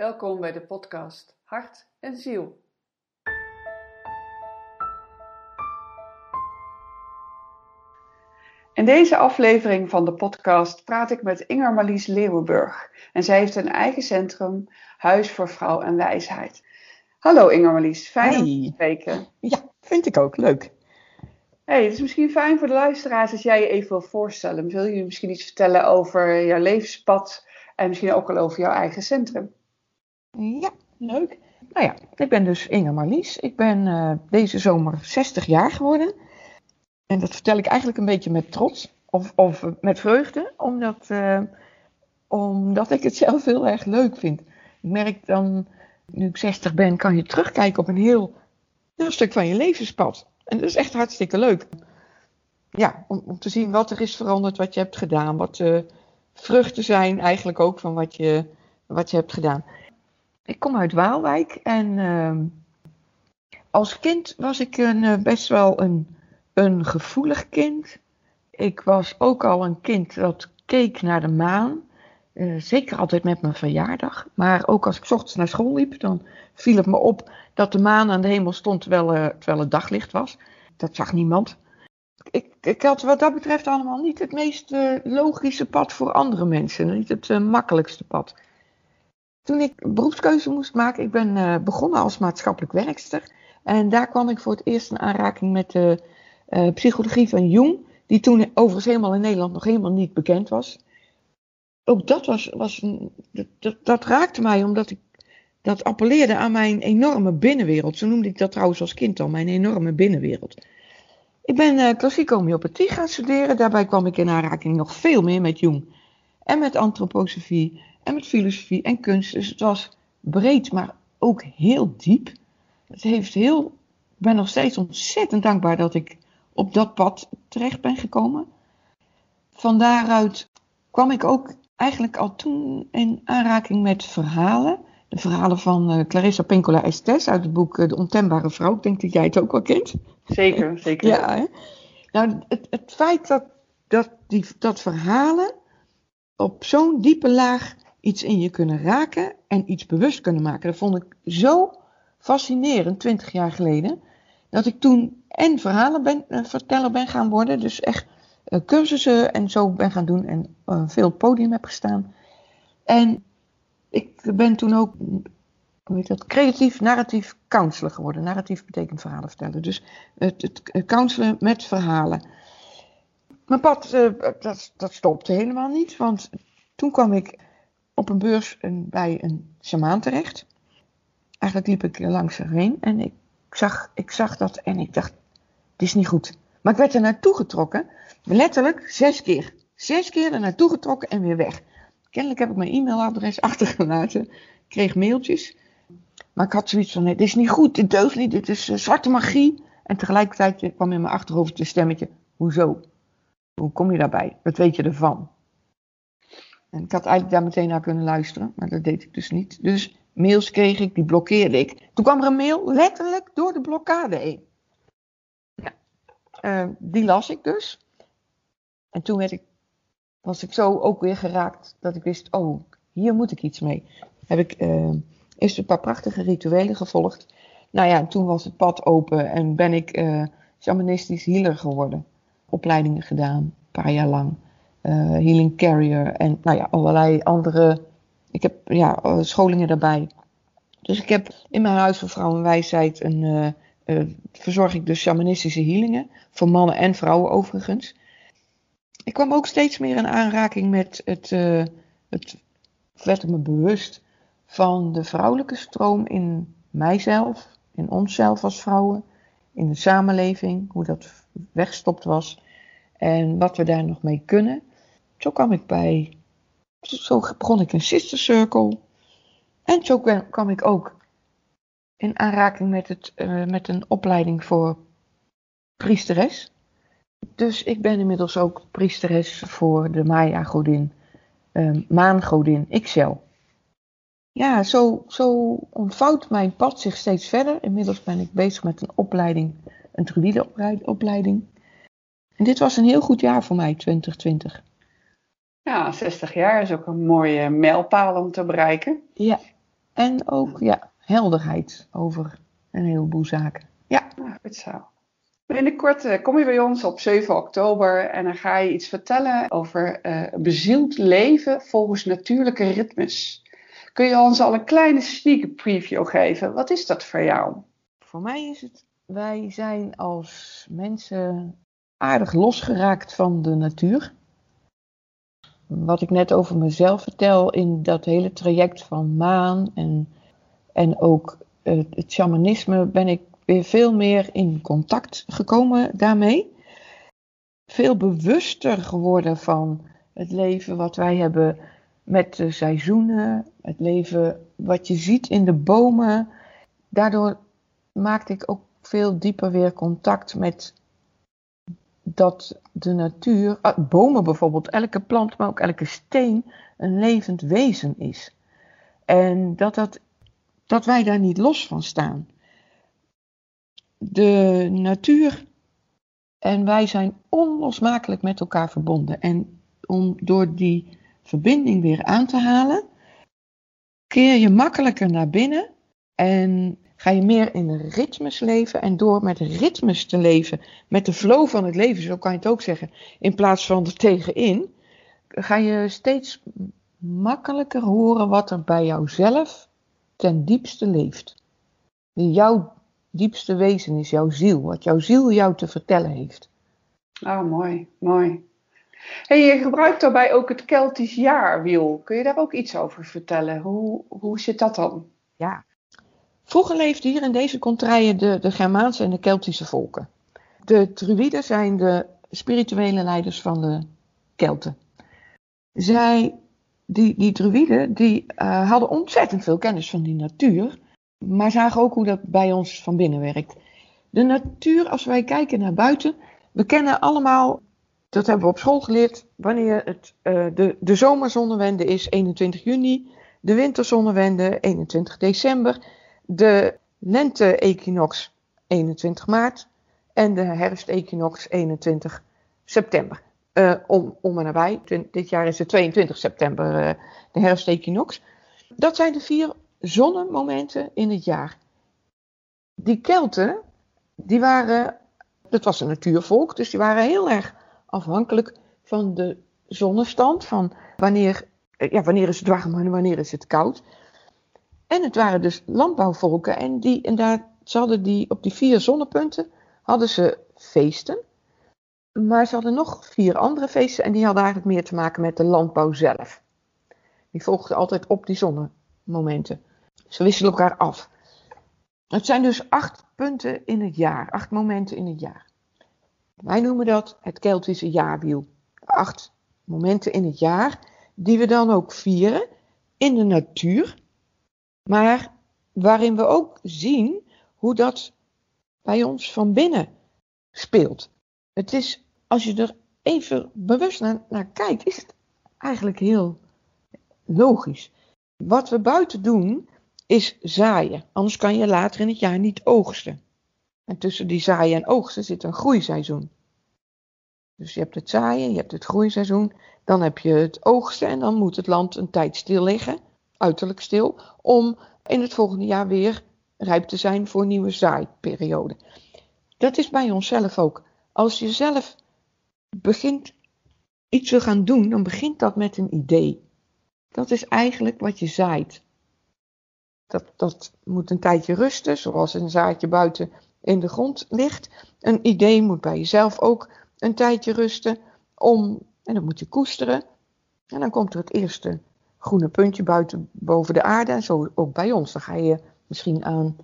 Welkom bij de podcast Hart en Ziel. In deze aflevering van de podcast praat ik met Inger Marlies Leeuwenburg. En zij heeft een eigen centrum, Huis voor Vrouw en Wijsheid. Hallo Inger Marlies, fijn om te spreken. Ja, vind ik ook. Leuk. Hey, het is misschien fijn voor de luisteraars als jij je even wil voorstellen. Wil je misschien iets vertellen over jouw levenspad en misschien ook al over jouw eigen centrum? Ja, leuk. Nou ja, ik ben dus Inge Marlies. Ik ben uh, deze zomer 60 jaar geworden. En dat vertel ik eigenlijk een beetje met trots of, of met vreugde, omdat, uh, omdat ik het zelf heel erg leuk vind. Ik merk dan, nu ik 60 ben, kan je terugkijken op een heel, stuk van je levenspad. En dat is echt hartstikke leuk. Ja, om, om te zien wat er is veranderd, wat je hebt gedaan, wat de vruchten zijn eigenlijk ook van wat je, wat je hebt gedaan. Ik kom uit Waalwijk en uh, als kind was ik een, uh, best wel een, een gevoelig kind. Ik was ook al een kind dat keek naar de maan. Uh, zeker altijd met mijn verjaardag. Maar ook als ik ochtends naar school liep, dan viel het me op dat de maan aan de hemel stond terwijl, uh, terwijl het daglicht was. Dat zag niemand. Ik, ik, had wat dat betreft allemaal niet het meest logische pad voor andere mensen. Niet het makkelijkste pad. Toen ik beroepskeuze moest maken, ik ben uh, begonnen als maatschappelijk werkster. En daar kwam ik voor het eerst in aanraking met de uh, psychologie van Jung, die toen overigens helemaal in Nederland nog helemaal niet bekend was. Ook dat, was, was dat, dat raakte mij omdat ik dat appelleerde aan mijn enorme binnenwereld. Zo noemde ik dat trouwens als kind al, mijn enorme binnenwereld. Ik ben uh, klassieke homeopathie gaan studeren. Daarbij kwam ik in aanraking nog veel meer met Jung. En met antroposofie en met filosofie en kunst. Dus het was breed, maar ook heel diep. Het heeft heel, ik ben nog steeds ontzettend dankbaar dat ik op dat pad terecht ben gekomen. Van daaruit kwam ik ook eigenlijk al toen in aanraking met verhalen. De verhalen van uh, Clarissa Pinkola Estes uit het boek uh, De Ontembare Vrouw. Ik denk dat jij het ook wel kent. Zeker, zeker. ja, hè? Nou, het, het feit dat, dat, die, dat verhalen op zo'n diepe laag iets in je kunnen raken en iets bewust kunnen maken. Dat vond ik zo fascinerend, twintig jaar geleden, dat ik toen en verhalen ben, uh, verteller ben gaan worden, dus echt uh, cursussen en zo ben gaan doen en uh, veel podium heb gestaan. En ik ben toen ook, hoe heet dat, creatief narratief counselor geworden. Narratief betekent verhalen vertellen. Dus het, het counselor met verhalen. Mijn pad, dat, dat stopte helemaal niet, want toen kwam ik op een beurs bij een shamaan terecht. Eigenlijk liep ik langs erheen en ik zag, ik zag dat en ik dacht, dit is niet goed. Maar ik werd er naartoe getrokken, letterlijk zes keer. Zes keer er naartoe getrokken en weer weg. Kennelijk heb ik mijn e-mailadres achtergelaten, kreeg mailtjes. Maar ik had zoiets van, nee, dit is niet goed, dit deugt niet, dit is uh, zwarte magie. En tegelijkertijd kwam in mijn achterhoofd een stemmetje, hoezo? Hoe kom je daarbij? Wat weet je ervan? En ik had eigenlijk daar meteen naar kunnen luisteren, maar dat deed ik dus niet. Dus mails kreeg ik, die blokkeerde ik. Toen kwam er een mail letterlijk door de blokkade heen. Ja, uh, die las ik dus. En toen werd ik, was ik zo ook weer geraakt dat ik wist, oh, hier moet ik iets mee. Heb ik uh, eerst een paar prachtige rituelen gevolgd. Nou ja, toen was het pad open en ben ik uh, shamanistisch healer geworden. Opleidingen gedaan, een paar jaar lang. Uh, healing Carrier en nou ja, allerlei andere. Ik heb ja, scholingen daarbij. Dus ik heb in mijn huis voor vrouwenwijsheid een, uh, uh, verzorg ik dus shamanistische healingen. Voor mannen en vrouwen overigens. Ik kwam ook steeds meer in aanraking met het, uh, het werd me bewust van de vrouwelijke stroom in mijzelf, in onszelf als vrouwen, in de samenleving, hoe dat weggestopt was en wat we daar nog mee kunnen. Zo kwam ik bij, zo begon ik een sister circle. En zo kwam ik ook in aanraking met, het, uh, met een opleiding voor priesteres. Dus ik ben inmiddels ook priesteres voor de Maya-godin, uh, maangodin Ixchel. Ja, zo, zo ontvouwt mijn pad zich steeds verder. Inmiddels ben ik bezig met een opleiding, een druïde opleiding. En dit was een heel goed jaar voor mij, 2020. Ja, 60 jaar is ook een mooie mijlpaal om te bereiken. Ja. En ook ja, helderheid over een heleboel zaken. Ja. Nou, goed zo. Binnenkort uh, kom je bij ons op 7 oktober en dan ga je iets vertellen over uh, bezield leven volgens natuurlijke ritmes. Kun je ons al een kleine sneak preview geven? Wat is dat voor jou? Voor mij is het, wij zijn als mensen aardig losgeraakt van de natuur. Wat ik net over mezelf vertel in dat hele traject van maan en, en ook het, het shamanisme ben ik weer veel meer in contact gekomen daarmee. Veel bewuster geworden van het leven wat wij hebben met de seizoenen, het leven wat je ziet in de bomen. Daardoor maakte ik ook veel dieper weer contact met dat de natuur, ah, bomen bijvoorbeeld, elke plant, maar ook elke steen, een levend wezen is. En dat, dat, dat wij daar niet los van staan. De natuur en wij zijn onlosmakelijk met elkaar verbonden. En om door die verbinding weer aan te halen, keer je makkelijker naar binnen en ga je meer in ritmes leven. En door met ritmes te leven, met de flow van het leven, zo kan je het ook zeggen, in plaats van er tegenin, ga je steeds makkelijker horen wat er bij jouzelf ten diepste leeft. Jouw diepste wezen is jouw ziel, wat jouw ziel jou te vertellen heeft. Oh, mooi, mooi. En je gebruikt daarbij ook het Keltisch jaarwiel. Kun je daar ook iets over vertellen? Hoe, hoe zit dat dan? Ja. Vroeger leefden hier in deze contraien de, de Germaanse en de Keltische volken. De Druiden zijn de spirituele leiders van de Kelten. Zij, die, die Druiden, die uh, hadden ontzettend veel kennis van die natuur, maar zagen ook hoe dat bij ons van binnen werkt. De natuur, als wij kijken naar buiten, we kennen allemaal dat hebben we op school geleerd. Wanneer het, uh, de, de zomerzonnewende is 21 juni, de winterzonnewende 21 december, de lente-equinox 21 maart en de herfst-equinox 21 september. Uh, om, om en nabij. Dit jaar is het 22 september, uh, de herfst-equinox. Dat zijn de vier zonnemomenten in het jaar. Die Kelten, die waren, dat was een natuurvolk, dus die waren heel erg afhankelijk van de zonnestand, van wanneer, eh, ja, wanneer is het warm en wanneer is het koud. En het waren dus landbouwvolken en, die, en daar, ze die, op die vier zonnepunten hadden ze feesten. Maar ze hadden nog vier andere feesten en die hadden eigenlijk meer te maken met de landbouw zelf. Die volgden altijd op die zonnemomenten. Ze wisselen elkaar af. Het zijn dus acht punten in het jaar, acht momenten in het jaar. Wij noemen dat het Keltische jaarwiel. Acht momenten in het jaar die we dan ook vieren in de natuur, maar waarin we ook zien hoe dat bij ons van binnen speelt. Het is, als je er even bewust naar, naar kijkt, is het eigenlijk heel logisch. Wat we buiten doen, is zaaien. Anders kan je later in het jaar niet oogsten. En tussen die zaaien en oogsten zit een groeiseizoen. Dus je hebt het zaaien, je hebt het groeiseizoen, dan heb je het oogsten en dan moet het land een tijd stil liggen, uiterlijk stil, om in het volgende jaar weer rijp te zijn voor een nieuwe zaaiperiode. Dat is bij onszelf ook. Als je zelf begint iets te gaan doen, dan begint dat met een idee. Dat is eigenlijk wat je zaait. Dat, dat moet een tijdje rusten, zoals een zaadje buiten in de grond ligt. Een idee moet bij jezelf ook een tijdje rusten om, en dan moet je koesteren. En dan komt er het eerste groene puntje buiten boven de aarde. En zo ook bij ons. Dan ga je misschien aan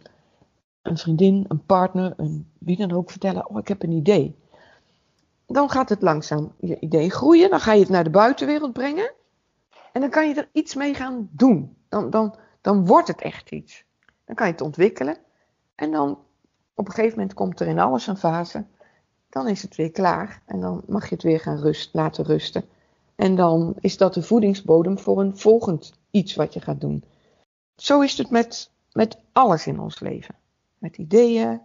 een vriendin, een partner, een, wie dan ook vertellen: Oh, ik heb een idee. Dan gaat het langzaam je idee groeien. Dan ga je het naar de buitenwereld brengen. En dan kan je er iets mee gaan doen. Dan, dan, dan wordt het echt iets. Dan kan je het ontwikkelen. En dan op een gegeven moment komt er in alles een fase. Dan is het weer klaar. En dan mag je het weer gaan rust, laten rusten. En dan is dat de voedingsbodem voor een volgend iets wat je gaat doen. Zo is het met, met alles in ons leven. Met ideeën,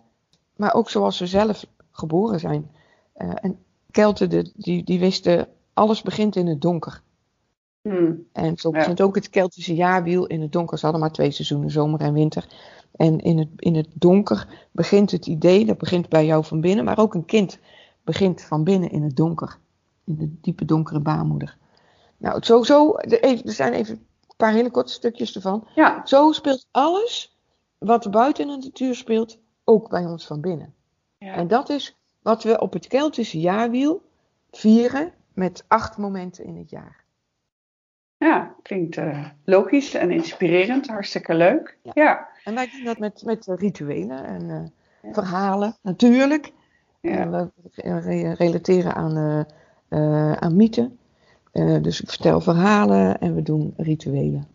maar ook zoals we zelf geboren zijn. Uh, en Kelten, die, die wisten, alles begint in het donker. Hmm. En zo Ja. begint ook het Keltische jaarwiel in het donker. Ze hadden maar twee seizoenen, zomer en winter. En in het, in het donker begint het idee, dat begint bij jou van binnen, maar ook een kind begint van binnen in het donker. In de diepe donkere baarmoeder. Nou, zo, zo, er zijn even een paar hele korte stukjes ervan. Ja, Zo speelt alles wat er buiten in de natuur speelt, ook bij ons van binnen. ja. En dat is wat we op het Keltische jaarwiel vieren met acht momenten in het jaar. ja klinkt eh, logisch en inspirerend. Hartstikke leuk. Ja. Ja, En wij doen dat met, met rituelen en eh, Ja. verhalen, natuurlijk. ja. En we re- relateren aan, eh, eh, aan mythen. Eh, dus ik vertel verhalen en we doen rituelen.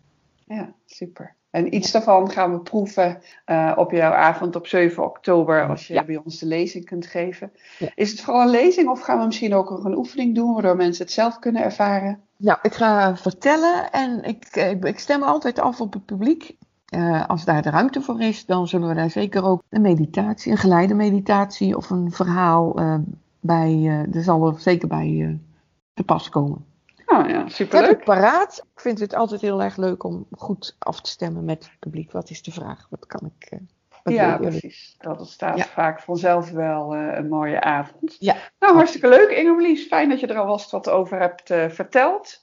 Ja, super. En iets daarvan gaan we proeven eh, op jouw avond op 7 oktober, als je Ja. bij ons de lezing kunt geven. Ja. Is het vooral een lezing of gaan we misschien ook nog een oefening doen, waardoor mensen het zelf kunnen ervaren? Nou, ik ga vertellen en ik, ik, ik stem altijd af op het publiek. Als daar de ruimte voor is, dan zullen we daar zeker ook een meditatie, een geleide meditatie of een verhaal bij, eh er zal er zeker bij eh, te pas komen. Nou ja, Ik heb superleuk. het paraat. Ik vind het altijd heel erg leuk om goed af te stemmen met het publiek. Wat is de vraag? Wat kan ik... eh, wat Ja, precies. Dat ontstaat Ja. vaak vanzelf wel eh, een mooie avond. Ja. Nou, hartstikke leuk, Ingeblies. Fijn dat je er alvast wat over hebt eh, verteld.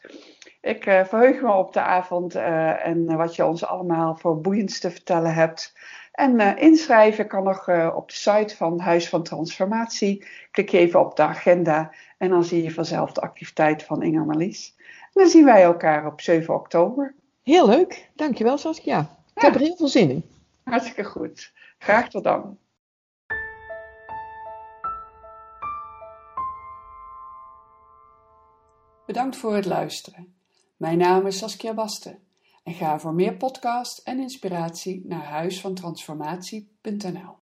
Ik eh, verheug me op de avond eh, en wat je ons allemaal voor boeiends te vertellen hebt. En eh, inschrijven kan nog eh, op de site van Huis van Transformatie. Klik je even op de agenda en dan zie je vanzelf de activiteit van Inger Marlies. En dan zien wij elkaar op 7 oktober. Heel leuk. Dankjewel Saskia. Ik Ja. heb er heel veel zin in. Hartstikke goed. Graag tot dan. Bedankt voor het luisteren. Mijn naam is Saskia Basten en ga voor meer podcast en inspiratie naar huisvantransformatie.nl.